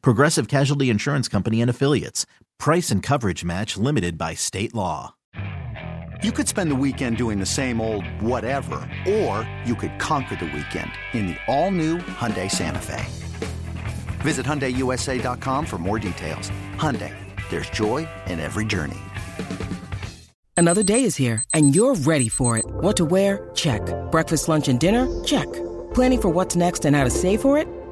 Progressive Casualty Insurance Company and Affiliates. Price and coverage match limited by state law. You could spend the weekend doing the same old whatever, or you could conquer the weekend in the all-new Hyundai Santa Fe. Visit HyundaiUSA.com for more details. Hyundai, there's joy in every journey. Another day is here, and you're ready for it. What to wear? Check. Breakfast, lunch, and dinner? Check. Planning for what's next and how to save for it?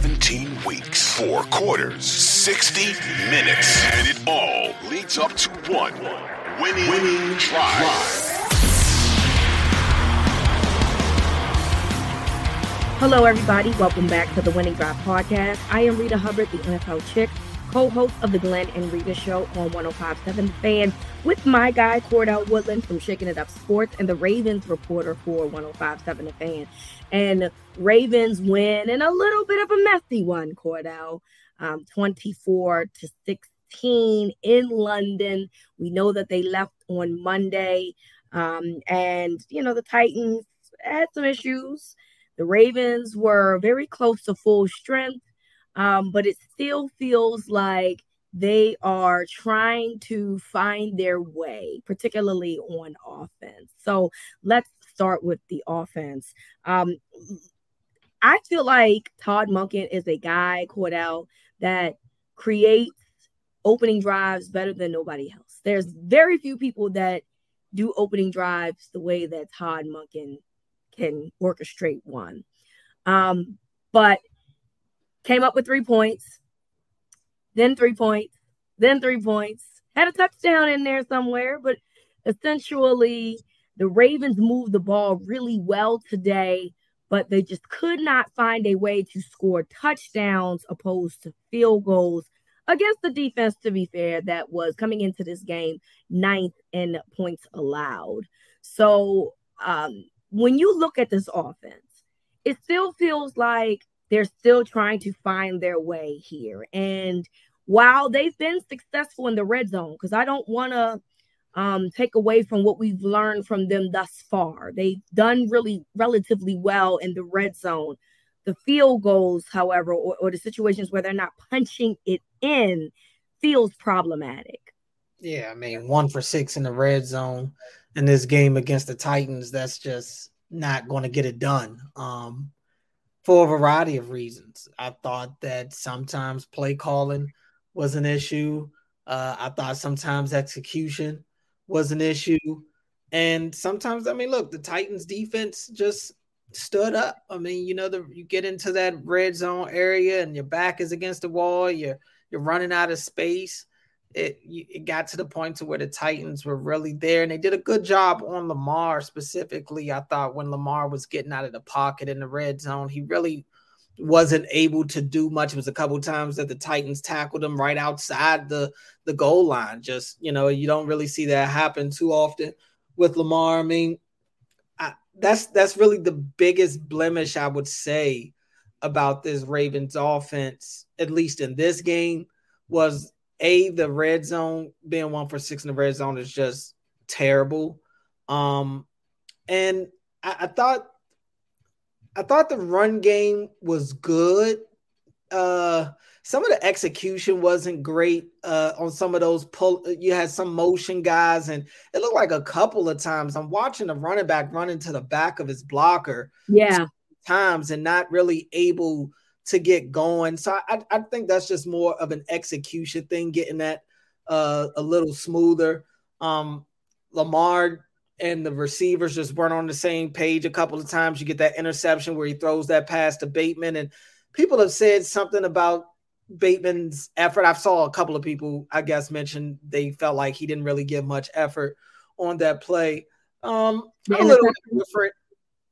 17 weeks, four quarters, 60 minutes, and it all leads up to one winning, winning drive. Hello, everybody. Welcome back to the Winning Drive podcast. I am Reeta Hubbard, the NFL chick, co-host of the Glenn and Reeta Show on 105.7 Fan, with my guy Cordell Woodland from Shaking It Up Sports and the Ravens reporter for 105.7 The Fan. And Ravens win in a little bit of a messy one, Cordell, um, 24 to 16 in London. We know that they left on Monday, um, and you know the Titans had some issues. The Ravens were very close to full strength, um, but it still feels like they are trying to find their way, particularly on offense. So let's start with the offense. Um, I feel like Todd Monken is a guy, Cordell, that creates opening drives better than nobody else. There's very few people that do opening drives the way that Todd Monken can orchestrate one. Um, but came up with three points, then three points, then three points, had a touchdown in there somewhere, but essentially the Ravens moved the ball really well today, but they just could not find a way to score touchdowns opposed to field goals against the defense, to be fair, that was coming into this game ninth in points allowed. So um, when you look at this offense, it still feels like they're still trying to find their way here. And while they've been successful in the red zone, because I don't want to um, take away from what we've learned from them thus far, they've done really relatively well in the red zone. The field goals, however, or, or the situations where they're not punching it in, feels problematic. Yeah, I mean, one for six in the red zone in this game against the Titans, that's just not going to get it done um, for a variety of reasons. I thought that sometimes play calling was an issue. Uh, I thought sometimes execution was an issue. And sometimes, I mean, look, the Titans defense just stood up. I mean, you know, the, you get into that red zone area and your back is against the wall, you're you're running out of space it it got to the point to where the Titans were really there, and they did a good job on Lamar specifically. I thought when Lamar was getting out of the pocket in the red zone, he really wasn't able to do much. It was a couple times that the Titans tackled him right outside the the goal line. Just you know, you don't really see that happen too often with Lamar. I mean, I, that's that's really the biggest blemish I would say about this Ravens offense, at least in this game, was a the red zone being one for six in the red zone is just terrible. Um, and I, I thought I thought the run game was good. Uh, some of the execution wasn't great uh, on some of those pull. You had some motion guys, and it looked like a couple of times. I'm watching the running back running to the back of his blocker, yeah, times, and not really able to get going. So I, I think that's just more of an execution thing, getting that uh, a little smoother. Um, Lamar and the receivers just weren't on the same page a couple of times. You get that interception where he throws that pass to Bateman, and people have said something about Bateman's effort. I saw a couple of people, I guess, mention they felt like he didn't really give much effort on that play. Um, a little different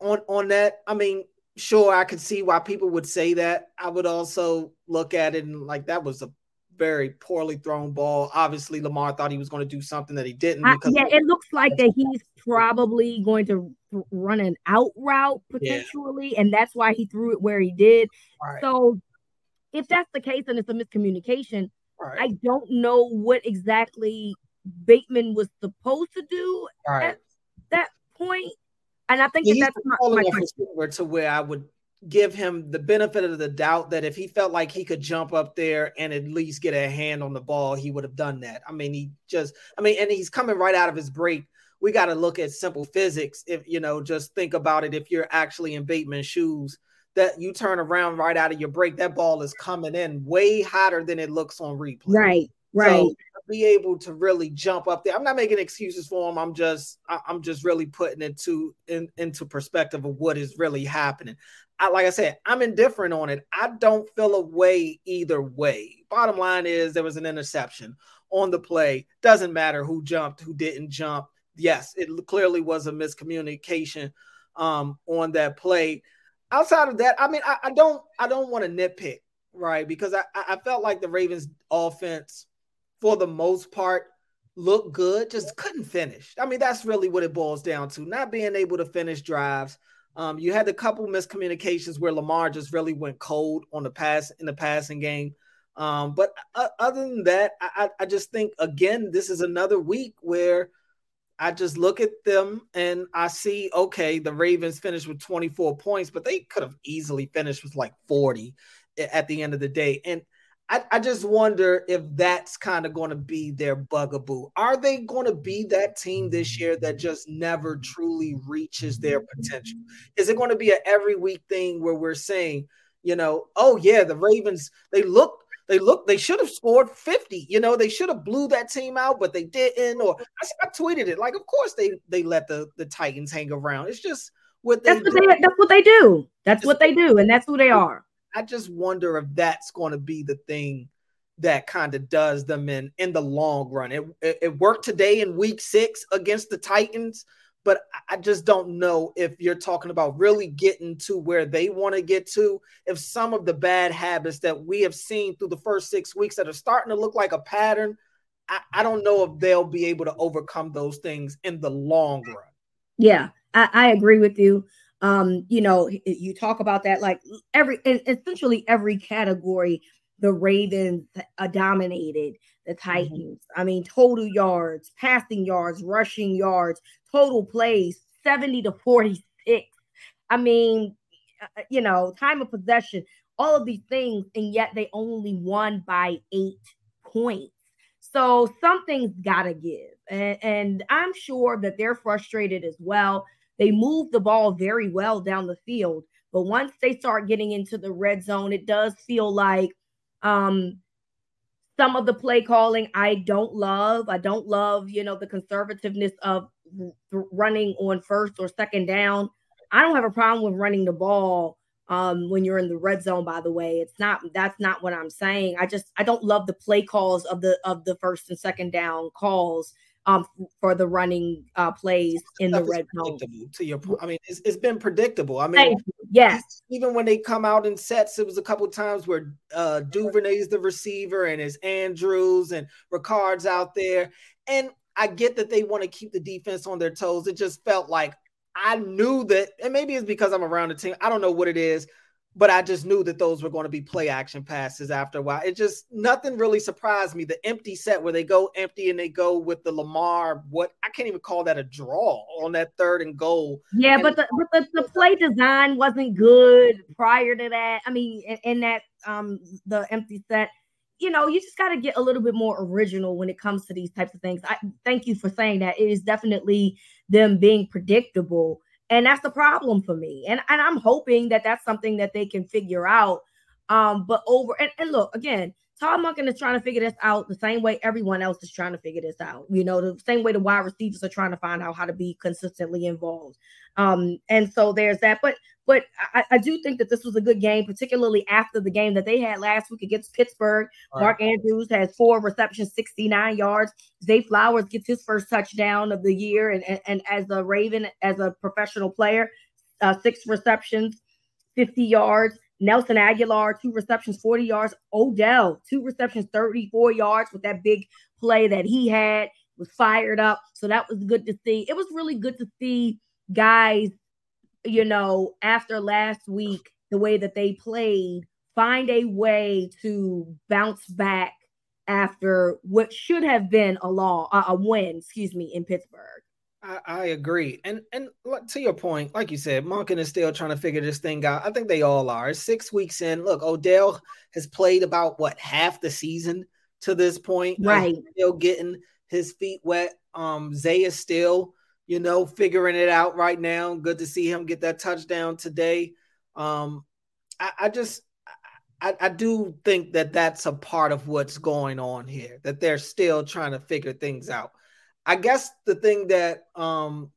on on that. I mean, sure, I could see why people would say that. I would also look at it and like that was a very poorly thrown ball. Obviously, Lamar thought he was going to do something that he didn't. Because yeah, it looks like that he's probably going to run an out route potentially, yeah. and that's why he threw it where he did. Right. So, if that's the case and it's a miscommunication, right. I don't know what exactly Bateman was supposed to do right. at that point. And I think yeah, that that's my, my to where I would give him the benefit of the doubt that if he felt like he could jump up there and at least get a hand on the ball, he would have done that. I mean, he just, I mean, and he's coming right out of his break. We got to look at simple physics. If you know, just think about it. If you're actually in Bateman's shoes, that you turn around right out of your break, that ball is coming in way hotter than it looks on replay. Right, right. So be able to really jump up there. I'm not making excuses for him. I'm just I'm just really putting it to in, into perspective of what is really happening. I, like I said, I'm indifferent on it. I don't feel a way either way. Bottom line is there was an interception on the play. Doesn't matter who jumped, who didn't jump. Yes, it clearly was a miscommunication um, on that play. Outside of that, I mean, I, I don't I don't want to nitpick, right? Because I, I felt like the Ravens offense, for the most part, looked good, just couldn't finish. I mean, that's really what it boils down to. Not being able to finish drives um, you had a couple miscommunications where Lamar just really went cold on the pass in the passing game. Um, but uh, other than that, I, I just think again, this is another week where I just look at them and I see, okay, the Ravens finished with 24 points, but they could have easily finished with like 40 at the end of the day. And I, I just wonder if that's kind of going to be their bugaboo. Are they going to be that team this year that just never truly reaches their potential? Is it going to be an every week thing where we're saying, you know, oh yeah, the Ravens they look they look they should have scored 50 you know they should have blew that team out but they didn't or I, I, tweeted it like of course they they let the the titans hang around it's just what they that's what they that's what they do that's what they do and that's who they are I just wonder if that's going to be the thing that kind of does them in in the long run. It, it, it worked today in week six against the Titans, but I just don't know if you're talking about really getting to where they want to get to. If some of the bad habits that we have seen through the first six weeks that are starting to look like a pattern, I, I don't know if they'll be able to overcome those things in the long run. Yeah, I, I agree with you um you know you talk about that like every essentially every category the ravens uh, dominated the mm-hmm. titans mm-hmm. i mean total yards passing yards rushing yards total plays 70 to 46 i mean uh, uh, you know time of possession all of these things and yet they only won by eight points so something's got to give and, and i'm sure that they're frustrated as well they move the ball very well down the field. But once they start getting into the red zone, it does feel like um, some of the play calling I don't love. I don't love, you know, the conservativeness of running on first or second down. I don't have a problem with running the ball um, when you're in the red zone. By the way, it's not that's not what I'm saying. I just I don't love the play calls of the of the first and second down calls um, for the running uh, plays in the red zone. To your point, I mean, it's, it's been predictable. I mean, yes, even when they come out in sets, it was a couple times where uh, Duvernay's the receiver and it's Andrews and Ricard's out there, and I get that they want to keep the defense on their toes. It just felt like I knew that, and maybe it's because I'm around the team. I don't know what it is but I just knew that those were going to be play action passes after a while. It just nothing really surprised me. The empty set where they go empty and they go with the Lamar, what I can't even call that a draw on that third and goal. Yeah, and but the but the, the play design wasn't good prior to that. I mean, in, in that um the empty set, you know, you just got to get a little bit more original when it comes to these types of things. I thank you for saying that. It is definitely them being predictable and that's the problem for me. And, and i'm hoping that that's something that they can figure out. Um but over and, and look again Todd Monken is trying to figure this out the same way everyone else is trying to figure this out. You know, the same way the wide receivers are trying to find out how to be consistently involved. Um, and so there's that. But but I, I, do think that this was a good game, particularly after the game that they had last week against Pittsburgh. Mark Andrews has four receptions, 69 yards. Zay Flowers gets his first touchdown of the year, and and, and as a Raven, as a professional player, uh, six receptions, 50 yards. Nelson Agholor, two receptions, 40 yards. Odell, two receptions, 34 yards with that big play that he had, was fired up. So that was good to see. It was really good to see guys, you know, after last week, the way that they played, find a way to bounce back after what should have been a law, a win, excuse me, in Pittsburgh. I, I, agree, and and to your point, like you said, Monken is still trying to figure this thing out. I think they all are. six weeks in. Look, Odell has played about what half the season to this point. Right, still getting his feet wet. Um, Zay is still, you know, figuring it out right now. Good to see him get that touchdown today. Um, I, I just. I, I do think that that's a part of what's going on here, that they're still trying to figure things out. I guess the thing that um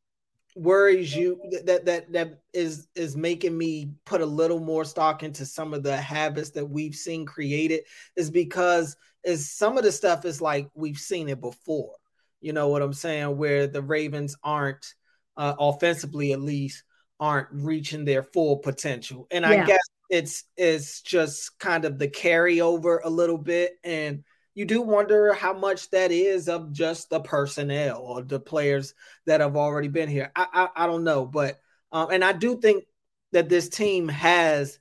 worries you that that that is is making me put a little more stock into some of the habits that we've seen created is because is some of the stuff is like we've seen it before. You know what I'm saying? Where the Ravens aren't uh, offensively at least aren't reaching their full potential. And yeah. I guess it's it's just kind of the carryover a little bit and you do wonder how much that is of just the personnel or the players that have already been here. I I, I don't know, but um, and I do think that this team has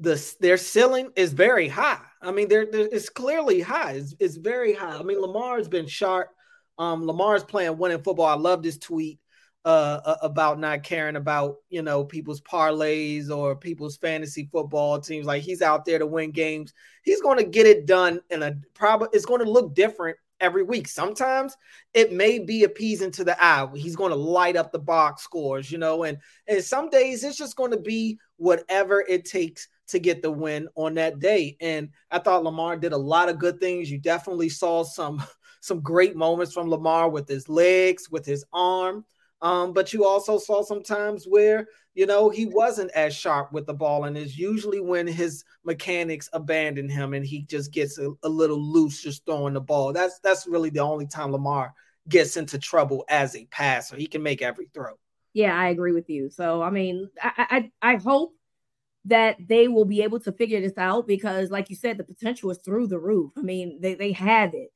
the their ceiling is very high. I mean, there it's clearly high. It's, it's very high. I mean, Lamar's been sharp. Um, Lamar's playing winning football. I love this tweet uh, about not caring about you know people's parlays or people's fantasy football teams. Like he's out there to win games. He's going to get it done and a probably. It's going to look different every week. Sometimes it may be appeasing to the eye. He's going to light up the box scores, you know, and and some days it's just going to be whatever it takes to get the win on that day. And I thought Lamar did a lot of good things. You definitely saw some some great moments from Lamar with his legs, with his arm. Um, but you also saw sometimes where you know he wasn't as sharp with the ball, and it's usually when his mechanics abandon him and he just gets a, a little loose just throwing the ball. That's that's really the only time Lamar gets into trouble as a passer. He can make every throw. Yeah, I agree with you. So I mean, I I, I hope that they will be able to figure this out because, like you said, the potential is through the roof. I mean, they they have it.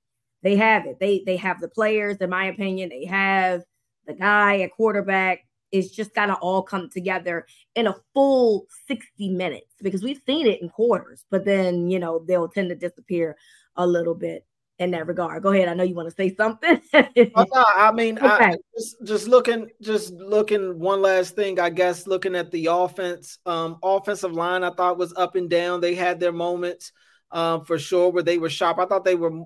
They have it. They they have the players, in my opinion. They have the guy at quarterback is just got to all come together in a full 60 minutes because we've seen it in quarters, but then, you know, they'll tend to disappear a little bit in that regard. Go ahead. I know you want to say something. oh, no, I mean, okay. I, just, just looking, just looking. One last thing, I guess, looking at the offense, um, offensive line, I thought was up and down. They had their moments, um, for sure, where they were sharp. I thought they were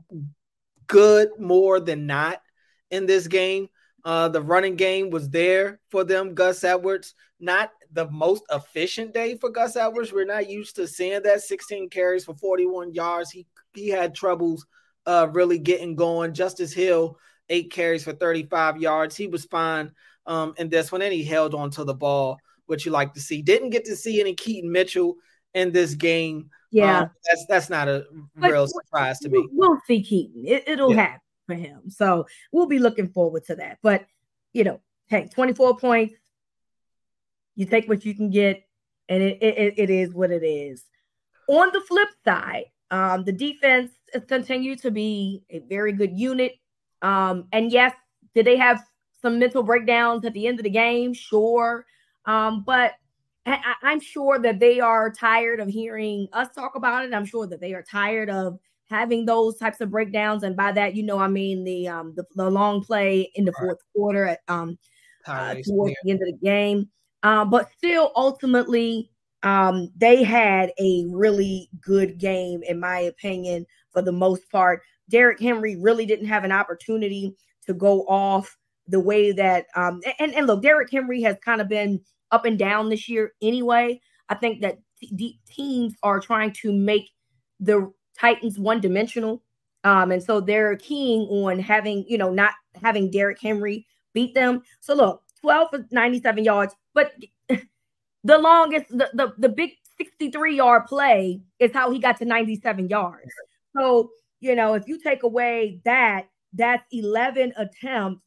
good more than not in this game. Uh, the running game was there for them. Gus Edwards, not the most efficient day for Gus Edwards. We're not used to seeing that 16 carries for 41 yards. He he had troubles uh, really getting going. Justice Hill, eight carries for 35 yards. He was fine um, in this one, and he held on to the ball, which you like to see. Didn't get to see any Keaton Mitchell in this game. Yeah, um, that's that's not a but real surprise to me. We'll see Keaton. It, will yeah. happen for him. So we'll be looking forward to that. But, you know, hey, 24 points, you take what you can get, and it, it, it is what it is. On the flip side, um, the defense has continued to be a very good unit. Um, and yes, did they have some mental breakdowns at the end of the game? Sure. Um, but I, I'm sure that they are tired of hearing us talk about it. I'm sure that they are tired of having those types of breakdowns, and by that, you know, I mean the um the, the long play in the fourth right. quarter at um uh, towards the end of the game. Um, but still, ultimately, um, they had a really good game, in my opinion, for the most part. Derrick Henry really didn't have an opportunity to go off the way that um and, and look, Derrick Henry has kind of been up and down this year anyway. I think that t- teams are trying to make the Titans one dimensional. Um, and so they're keying on having, you know, not having Derrick Henry beat them. So look, 12 for 97 yards, but the longest, the, the, the big 63 yard play is how he got to 97 yards. So, you know, if you take away that, that's 11 attempts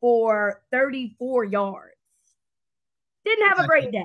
for 34 yards. Didn't have a great day.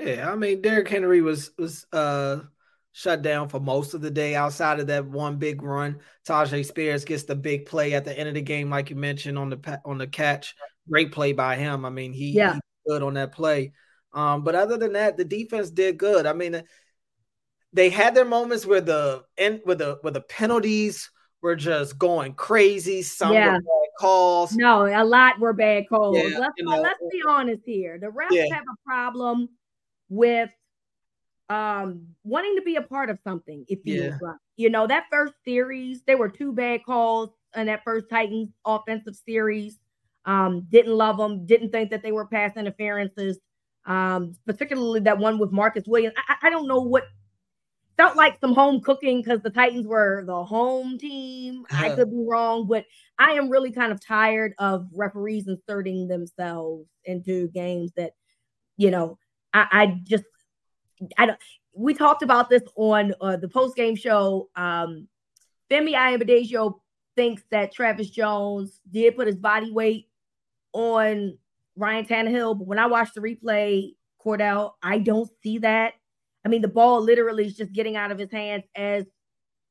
Yeah, I mean Derrick Henry was was uh shut down for most of the day outside of that one big run. Tyjae Spears gets the big play at the end of the game, like you mentioned on the on the catch. Great play by him. I mean, he, yeah. he good on that play. Um, but other than that, the defense did good. I mean, they had their moments where the end with the with the penalties were just going crazy. Some Yeah. were bad calls. No, a lot were bad calls. Yeah, let's you know, let's be honest here. The refs Yeah. have a problem with um wanting to be a part of something. If you Yeah. like. you know that first series, there were two bad calls in that first Titans offensive series. Um, didn't love them. Didn't think that they were pass interferences. Um, particularly that one with Marcus Williams. I, I don't know what felt like some home cooking because the Titans were the home team. I could be wrong, but I am really kind of tired of referees inserting themselves into games that, you know, I, I just, I don't. We talked about this on uh, the post game show. Um, Femi Ayanbadejo thinks that Travis Jones did put his body weight on Ryan Tannehill, but when I watched the replay, Cordell, I don't see that. I mean, the ball literally is just getting out of his hands as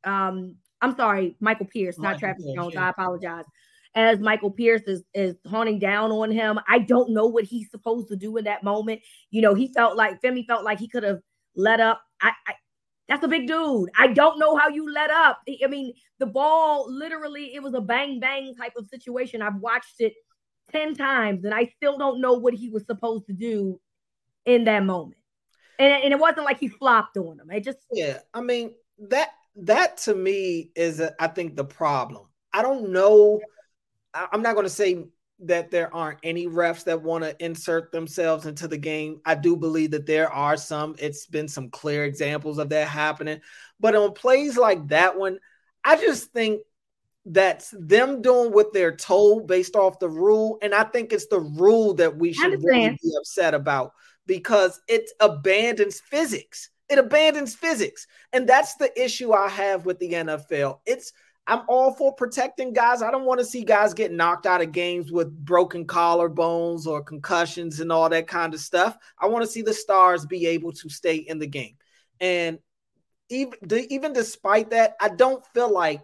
um I'm sorry, Michael Pierce, not Michael Travis Pierce, Jones. yeah. I apologize. As Michael Pierce is is honing down on him, I don't know what he's supposed to do in that moment. You know, he felt like Femi felt like he could have let up. I, I that's a big dude. I don't know how you let up. I mean, the ball literally it was a bang bang type of situation. I've watched it 10 times and I still don't know what he was supposed to do in that moment. And, and it wasn't like he flopped on him. It just Yeah, I mean that that to me is uh, I think the problem. I don't know. I'm not going to say that there aren't any refs that want to insert themselves into the game. I do believe that there are some. It's been some clear examples of that happening, but on plays like that one, I just think that's them doing what they're told based off the rule, and I think it's the rule that we should really be upset about because it abandons physics. It abandons physics. And that's the issue I have with the NFL. It's I'm all for protecting guys. I don't want to see guys get knocked out of games with broken collarbones or concussions and all that kind of stuff. I want to see the stars be able to stay in the game. And even even despite that, I don't feel like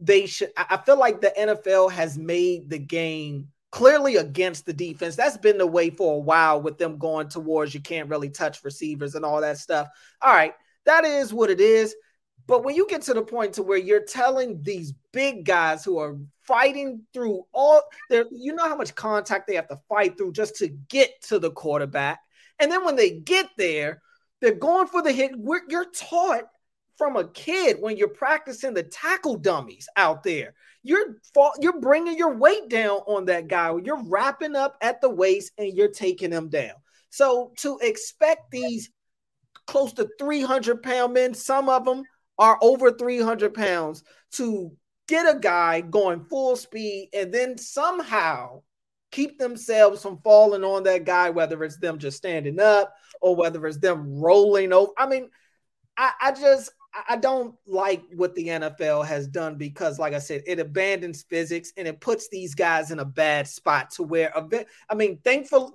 they should I I feel like the NFL has made the game clearly against the defense. That's been the way for a while with them going towards you can't really touch receivers and all that stuff. All right, that is what it is. But when you get to the point to where you're telling these big guys who are fighting through all their, you know how much contact they have to fight through just to get to the quarterback, and then when they get there, they're going for the hit. We're, you're taught from a kid when you're practicing the tackle dummies out there. You're you're bringing your weight down on that guy. You're wrapping up at the waist and you're taking him down. So to expect these close to 300 pound men, some of them are over 300 pounds, to get a guy going full speed and then somehow keep themselves from falling on that guy, whether it's them just standing up or whether it's them rolling over. I mean, I, I just I- don't like what the NFL has done because, like I said, it abandons physics and it puts these guys in a bad spot to where a bit. I mean, thankful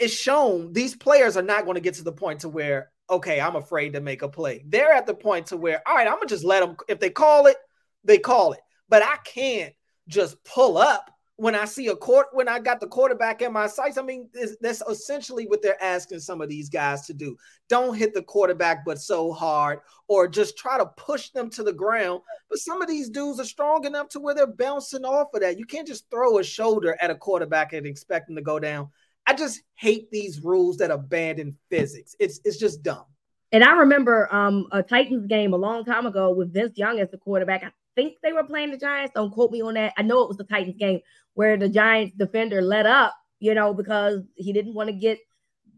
it's shown these players are not going to get to the point to where okay, I'm afraid to make a play. They're at the point to where all right, I'm gonna just let them. If they call it, they call it. But I can't just pull up when I see a court, when I got the quarterback in my sights, I mean, that's essentially what they're asking some of these guys to do. Don't hit the quarterback, but so hard, or just try to push them to the ground. But some of these dudes are strong enough to where they're bouncing off of that. You can't just throw a shoulder at a quarterback and expect them to go down. I just hate these rules that abandon physics. It's it's just dumb. And I remember um, a Titans game a long time ago with Vince Young as the quarterback. I think they were playing the Giants. Don't quote me on that. I know it was the Titans game where the Giants defender let up, you know, because he didn't want to get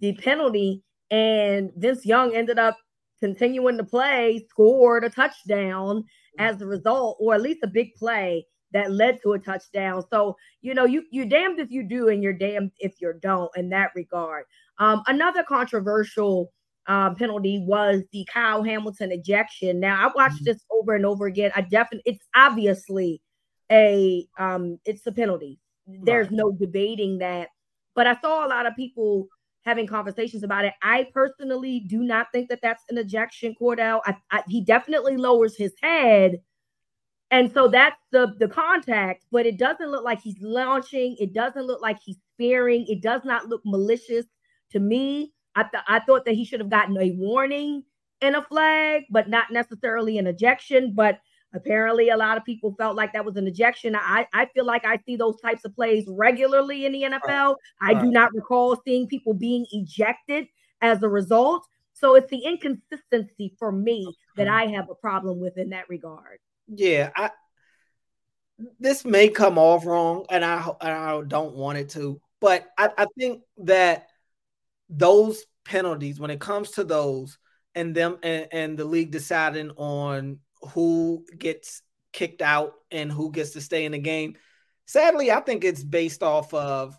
the penalty. And Vince Young ended up continuing to play, scored a touchdown as a result, or at least a big play that led to a touchdown. So, you know, you you're damned if you do and you're damned if you don't in that regard. Um, another controversial um, penalty was the Kyle Hamilton ejection. Now I watched mm-hmm. this over and over again. I definitely it's obviously a um it's a penalty. There's right. no debating that. But I saw a lot of people having conversations about it. I personally do not think that that's an ejection, Cordell. I, I, he definitely lowers his head, and so that's the the contact. But it doesn't look like he's launching. It doesn't look like he's spearing. It does not look malicious to me. I th- I thought that he should have gotten a warning and a flag, but not necessarily an ejection. But Apparently, a lot of people felt like that was an ejection. I, I feel like I see those types of plays regularly in the NFL. Right. I right. do not recall seeing people being ejected as a result. So it's the inconsistency for me that I have a problem with in that regard. Yeah, I this may come off wrong, and I and I don't want it to, but I, I think that those penalties, when it comes to those, and them and, and the league deciding on who gets kicked out and who gets to stay in the game. Sadly, I think it's based off of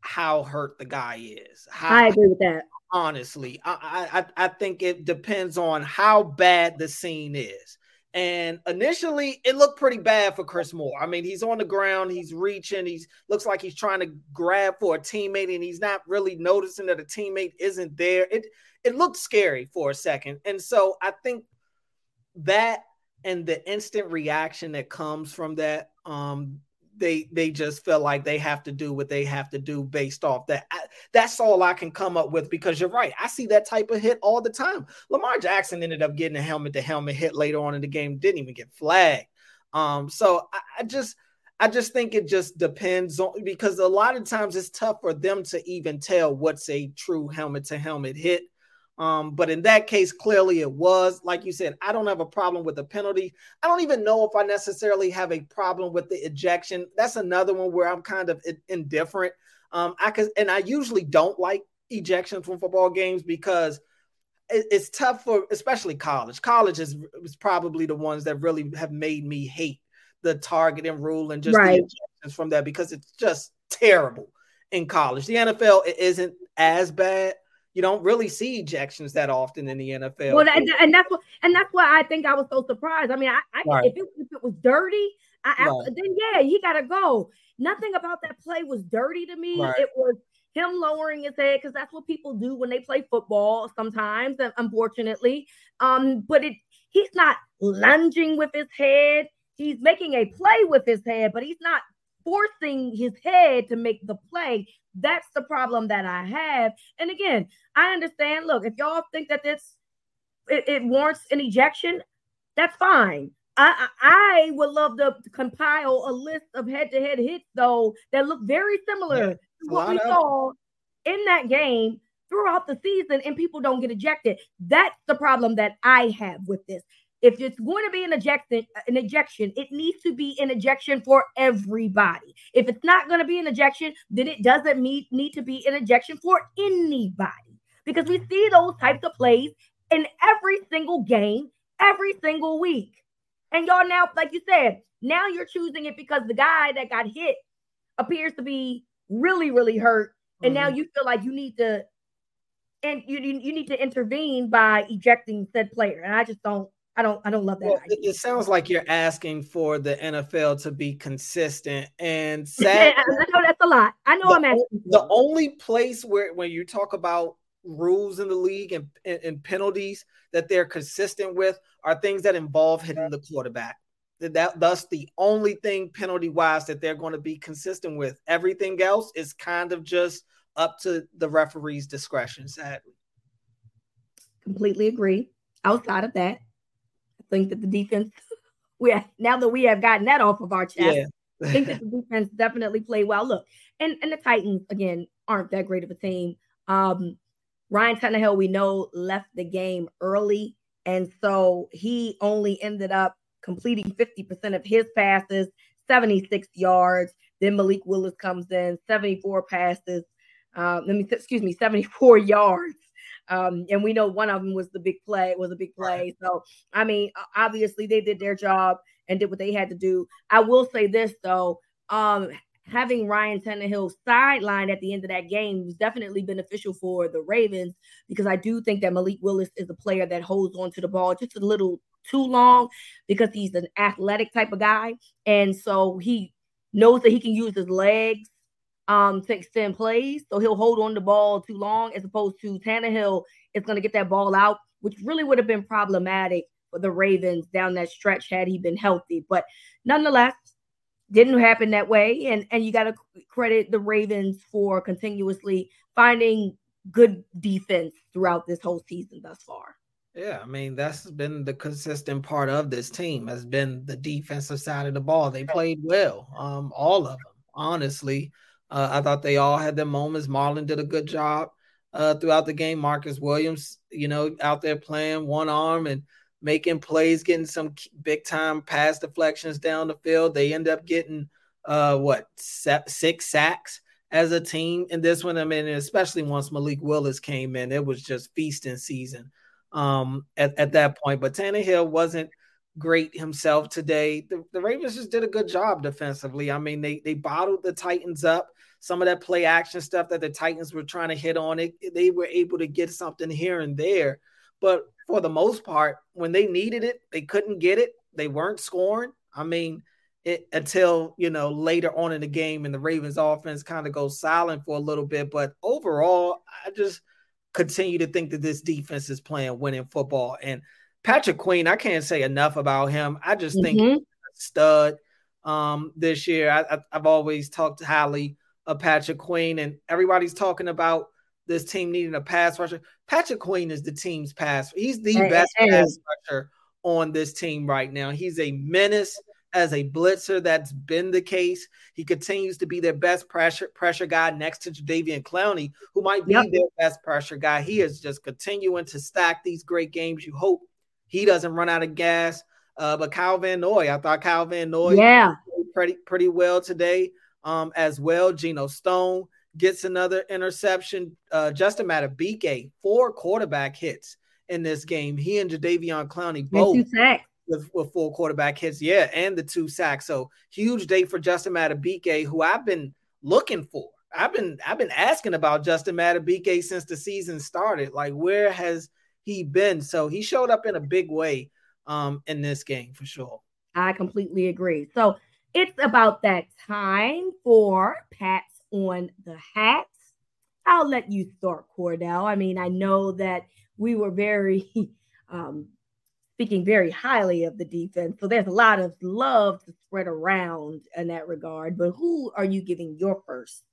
how hurt the guy is. How, I agree with that. Honestly, I, I I think it depends on how bad the scene is. And initially, it looked pretty bad for Chris Moore. I mean, he's on the ground, he's reaching, he's looks like he's trying to grab for a teammate, and he's not really noticing that a teammate isn't there. It it looked scary for a second, and so I think that and the instant reaction that comes from that um they they just feel like they have to do what they have to do based off that. I, that's all i can come up with because you're right i see that type of hit all the time. Lamar jackson ended up getting a helmet to helmet hit later on in the game didn't even get flagged. Um so I, I just I just think it just depends on because a lot of times it's tough for them to even tell what's a true helmet to helmet hit um, but in that case, clearly it was. Like you said, I don't have a problem with the penalty. I don't even know if I necessarily have a problem with the ejection. That's another one where I'm kind of indifferent. Um, I could, and I usually don't like ejections from football games because it, it's tough for, especially college. College is, is probably the ones that really have made me hate the targeting rule and just right. the ejections from that because it's just terrible in college. The NFL it isn't as bad you don't really see ejections that often in the NFL. Well, and, and that's what, and that's why I think I was so surprised. I mean, I, I right. if, it, if, it, was dirty, I, right. I, then yeah, he got to go. Nothing about that play was dirty to me. Right. It was him lowering his head because that's what people do when they play football sometimes, unfortunately. Um, but it he's not lunging with his head. He's making a play with his head, but he's not forcing his head to make the play. That's the problem that I have. And again, I understand. Look, if y'all think that this it, it warrants an ejection, that's fine. I, I would love to compile a list of head-to-head hits though that look very similar yeah, to what we saw in that game throughout the season, and people don't get ejected. That's the problem that I have with this if it's going to be an ejection, an ejection, it needs to be an ejection for everybody. If it's not going to be an ejection, then it doesn't need, need to be an ejection for anybody. Because we see those types of plays in every single game, every single week. And y'all now, like you said, now you're choosing it because the guy that got hit appears to be really, really hurt. And mm-hmm. now you feel like you need to and you, you need to intervene by ejecting said player. And I just don't I don't I don't love that. Well, it, sounds like you're asking for the NFL to be consistent and sad. I know that's a lot. I know the, I'm asking. The only place where when you talk about rules in the league and, and, and penalties that they're consistent with are things that involve hitting the quarterback. that thus the only thing penalty wise that they're going to be consistent with. Everything else is kind of just up to the referee's discretion, sadly. Completely agree. Outside of that, think that the defense we have, now that we have gotten that off of our chest, yeah. I think that the defense definitely played well. Look, and, and the Titans again aren't that great of a team. Um, Ryan Tannehill, we know, left the game early. And so he only ended up completing 50% of his passes, 76 yards. Then Malik Willis comes in, 74 passes. Uh, let me excuse me, 74 yards. Um, and we know one of them was the big play, was a big play. So I mean, obviously they did their job and did what they had to do. I will say this though, um, having Ryan Tannehill sidelined at the end of that game was definitely beneficial for the Ravens because I do think that Malik Willis is a player that holds on to the ball just a little too long because he's an athletic type of guy. And so he knows that he can use his legs um, to extend plays. So he'll hold on the ball too long as opposed to Tannehill is going to get that ball out, which really would have been problematic for the Ravens down that stretch had he been healthy. But nonetheless, didn't happen that way. And and you got to credit the Ravens for continuously finding good defense throughout this whole season thus far. Yeah, I mean that's been the consistent part of this team has been the defensive side of the ball. They played well, um, all of them. Honestly, uh, I thought they all had their moments. Marlon did a good job uh, throughout the game. Marcus Williams, you know, out there playing one arm and making plays, getting some big time pass deflections down the field. They end up getting uh what six sacks as a team in this one. I mean, especially once Malik Willis came in, it was just feasting season um at, at that point. But Tannehill wasn't great himself today. The, the Ravens just did a good job defensively. I mean, they they bottled the Titans up. Some of that play action stuff that the Titans were trying to hit on, it they were able to get something here and there. But for the most part, when they needed it, they couldn't get it. They weren't scoring. I mean, it, until you know later on in the game, and the Ravens offense kind of goes silent for a little bit. But overall, I just continue to think that this defense is playing winning football. And Patrick Queen, I can't say enough about him. I just think mm-hmm. stud um, this year. I, have always talked to highly of Patrick Queen, and everybody's talking about this team needing a pass rusher. Patrick Queen is the team's pass. He's the hey, best hey. pass rusher on this team right now. He's a menace as a blitzer. That's been the case. He continues to be their best pressure pressure guy next to Jadeveon Clowney, who might be yep. their best pressure guy. He is just continuing to stack these great games. You hope he doesn't run out of gas. Uh, but Kyle Van Noy, I thought Kyle Van Noy yeah pretty pretty well today um, as well. Geno Stone gets another interception. Uh, Justin Madubuike, four quarterback hits in this game. He and Jadeveon Clowney both with, with four quarterback hits. Yeah, and the two sacks. So huge day for Justin Madubuike, who I've been looking for. I've been I've been asking about Justin Madubuike since the season started. Like, where has he been? So he showed up in a big way um, in this game for sure. I completely agree. So it's about that time for Pat's on the hats. I'll let you start, Cordell. I mean, I know that we were very um, speaking very highly of the defense. So there's a lot of love to spread around in that regard. But who are you giving your first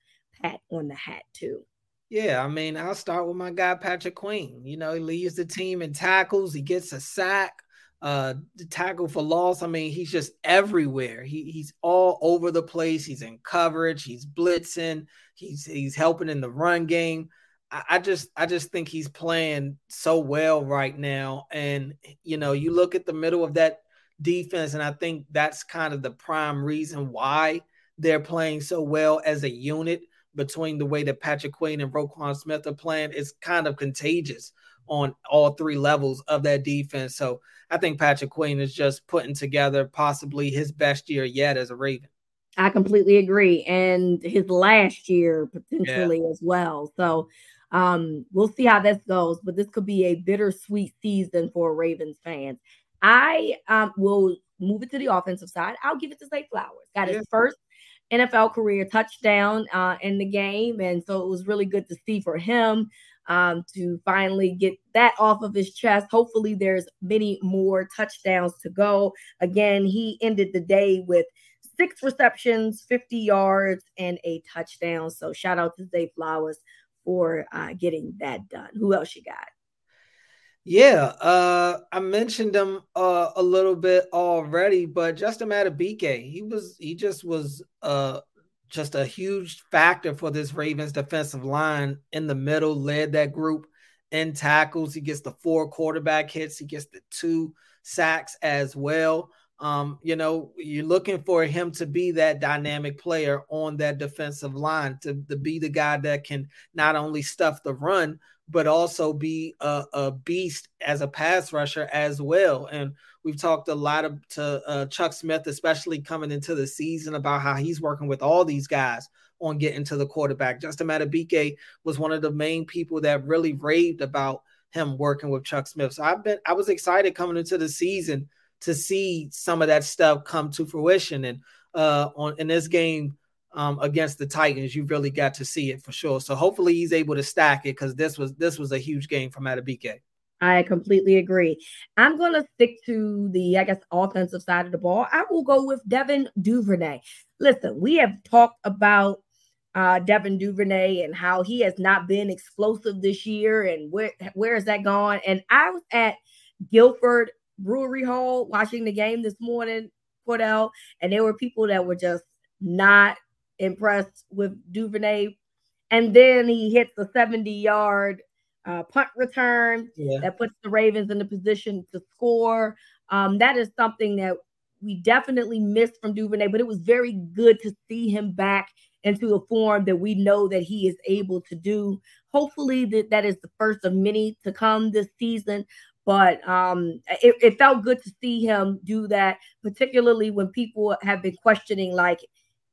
pat on the hat to? Yeah, I mean, I'll start with my guy Patrick Queen. You know, he leads the team in tackles, he gets a sack uh the tackle for loss. I mean, he's just everywhere. He he's all over the place. He's in coverage, he's blitzing, he's he's helping in the run game. I, I just I just think he's playing so well right now. And you know, you look at the middle of that defense, and I think that's kind of the prime reason why they're playing so well as a unit between the way that Patrick Queen and Roquan Smith are playing. It's kind of contagious on all three levels of that defense. So I think Patrick Queen is just putting together possibly his best year yet as a Raven. I completely agree. And his last year potentially yeah. as well. So um, we'll see how this goes, but this could be a bittersweet season for Ravens fans. I um, will move it to the offensive side. I'll give it to Zay Flowers. Got his first NFL career touchdown uh, in the game. And so it was really good to see for him. Um, to finally get that off of his chest. Hopefully, there's many more touchdowns to go. Again, he ended the day with six receptions, 50 yards, and a touchdown. So shout out to Zay Flowers for uh, getting that done. Who else you got? Yeah, uh, I mentioned him uh, a little bit already, but Justin Madubuike, he was he just was uh, just a huge factor for this Ravens defensive line in the middle, led that group in tackles. He gets the four quarterback hits, he gets the two sacks as well. Um, you know, you're looking for him to be that dynamic player on that defensive line, to, to be the guy that can not only stuff the run, but also be a, a beast as a pass rusher as well. And we've talked a lot of, to uh, Chuck Smith, especially coming into the season, about how he's working with all these guys on getting to the quarterback. Justin Madubuike was one of the main people that really raved about him working with Chuck Smith. So I've been I was excited coming into the season to see some of that stuff come to fruition. And uh, on in this game um, against the Titans, you really got to see it for sure. So hopefully he's able to stack it because this was this was a huge game for Madubuike. I completely agree. I'm going to stick to the, I guess, offensive side of the ball. I will go with Devin Duvernay. Listen, we have talked about uh, Devin Duvernay and how he has not been explosive this year and where where is that gone? And I was at Guilford Brewery Hall watching the game this morning, Cordell, and there were people that were just not impressed with Duvernay. And then he hits the 70 yard uh, punt return yeah. that puts the Ravens in the position to score. Um, that is something that we definitely missed from Duvernay, but it was very good to see him back into a form that we know that he is able to do. Hopefully, that, that is the first of many to come this season. But um, it, it felt good to see him do that, particularly when people have been questioning, like,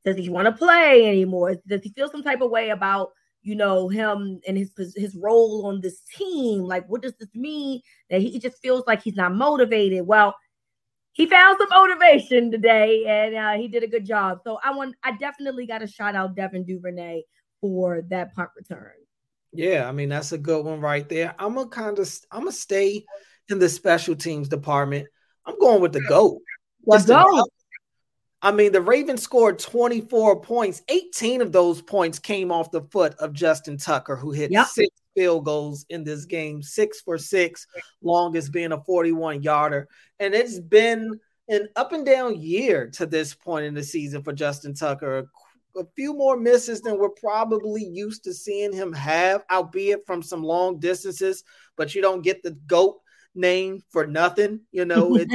does he want to play anymore? Does he feel some type of way about you know him and his his role on this team? Like, what does this mean? That he just feels like he's not motivated. Well, he found some motivation today, and uh, he did a good job. So I want, I definitely got to shout out Devin Duvernay for that punt return. Yeah, I mean that's a good one right there. I'm gonna kind of I'm gonna stay in the special teams department. I'm going with the GOAT. Let's go. I mean, the Ravens scored 24 points. 18 of those points came off the foot of Justin Tucker, who hit yep. six field goals in this game, six for six, longest being a 41 yarder. And it's been an up and down year to this point in the season for Justin Tucker a few more misses than we're probably used to seeing him have, albeit from some long distances. But you don't get the goat name for nothing. You know, it's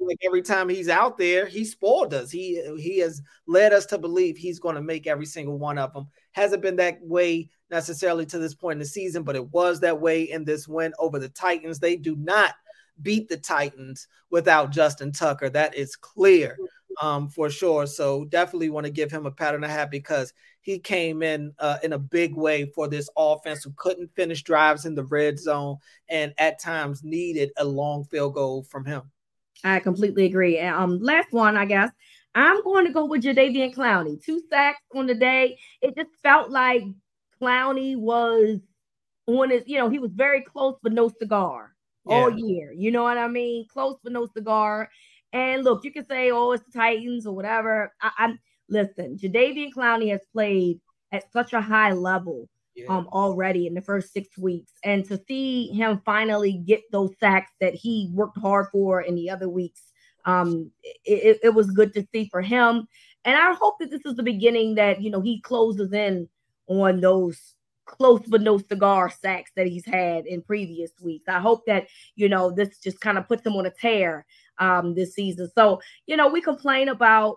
like every time he's out there, he spoiled us. He he has led us to believe he's going to make every single one of them. Hasn't been that way necessarily to this point in the season, but it was that way in this win over the Titans. They do not beat the Titans without Justin Tucker. That is clear um, for sure. So definitely want to give him a pat on the hat because he came in uh, in a big way for this offense who couldn't finish drives in the red zone and at times needed a long field goal from him. I completely agree. Um, last one, I guess. I'm going to go with Jadeveon Clowney. Two sacks on the day. It just felt like Clowney was on his, you know, he was very close but no cigar yeah. all year. You know what I mean? Close but no cigar. And look, you can say, oh, it's the Titans or whatever. I, am listen, Jadeveon Clowney has played at such a high level yeah. um already in the first six weeks. And to see him finally get those sacks that he worked hard for in the other weeks, um, it, it was good to see for him. And I hope that this is the beginning that you know he closes in on those close but no cigar sacks that he's had in previous weeks. I hope that you know this just kind of puts him on a tear um, this season. So, you know, we complain about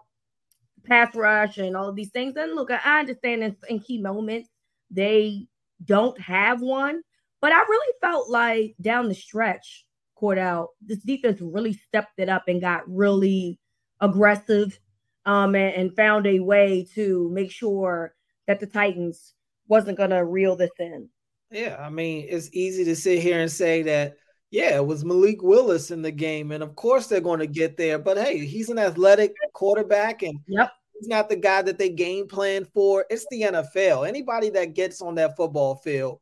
pass rush and all these things. And look, I understand in, in key moments they don't have one, but I really felt like down the stretch, Cordell, this defense really stepped it up and got really aggressive um, and, and found a way to make sure that the Titans wasn't going to reel this in. Yeah, I mean, it's easy to sit here and say that yeah, it was Malik Willis in the game. And of course they're going to get there. But hey, he's an athletic quarterback and yep. he's not the guy that they game plan for. It's the NFL. Anybody that gets on that football field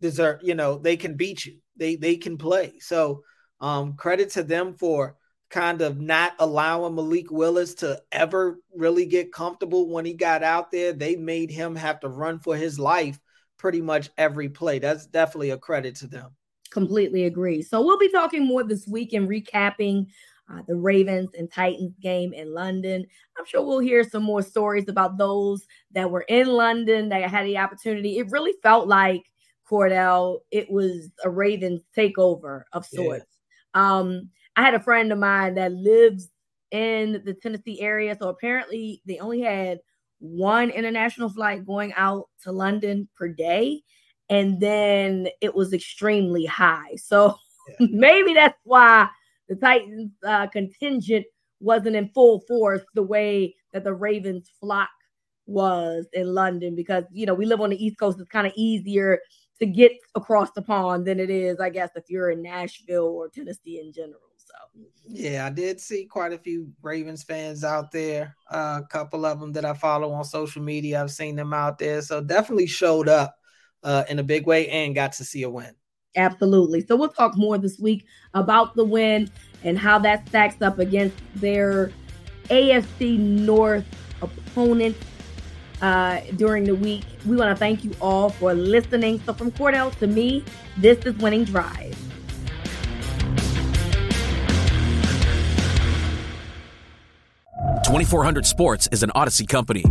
deserve, you know, they can beat you. They they can play. So um credit to them for kind of not allowing Malik Willis to ever really get comfortable when he got out there. They made him have to run for his life pretty much every play. That's definitely a credit to them. Completely agree. So we'll be talking more this week and recapping uh, the Ravens and Titans game in London. I'm sure we'll hear some more stories about those that were in London that had the opportunity. It really felt like Cordell, it was a Ravens takeover of sorts. Yeah. Um, I had a friend of mine that lives in the Tennessee area. So apparently they only had one international flight going out to London per day. And then it was extremely high. So yeah. maybe that's why the Titans uh, contingent wasn't in full force the way that the Ravens flock was in London because you know we live on the East Coast. It's kind of easier to get across the pond than it is, I guess, if you're in Nashville or Tennessee in general. So yeah, I did see quite a few Ravens fans out there. Uh, a couple of them that I follow on social media. I've seen them out there, so definitely showed up uh, in a big way and got to see a win. Absolutely. So we'll talk more this week about the win and how that stacks up against their AFC North opponent uh, during the week. We want to thank you all for listening. So from Cordell to me, this is Winning Drive. Twenty four hundred Sports is an Audacy company.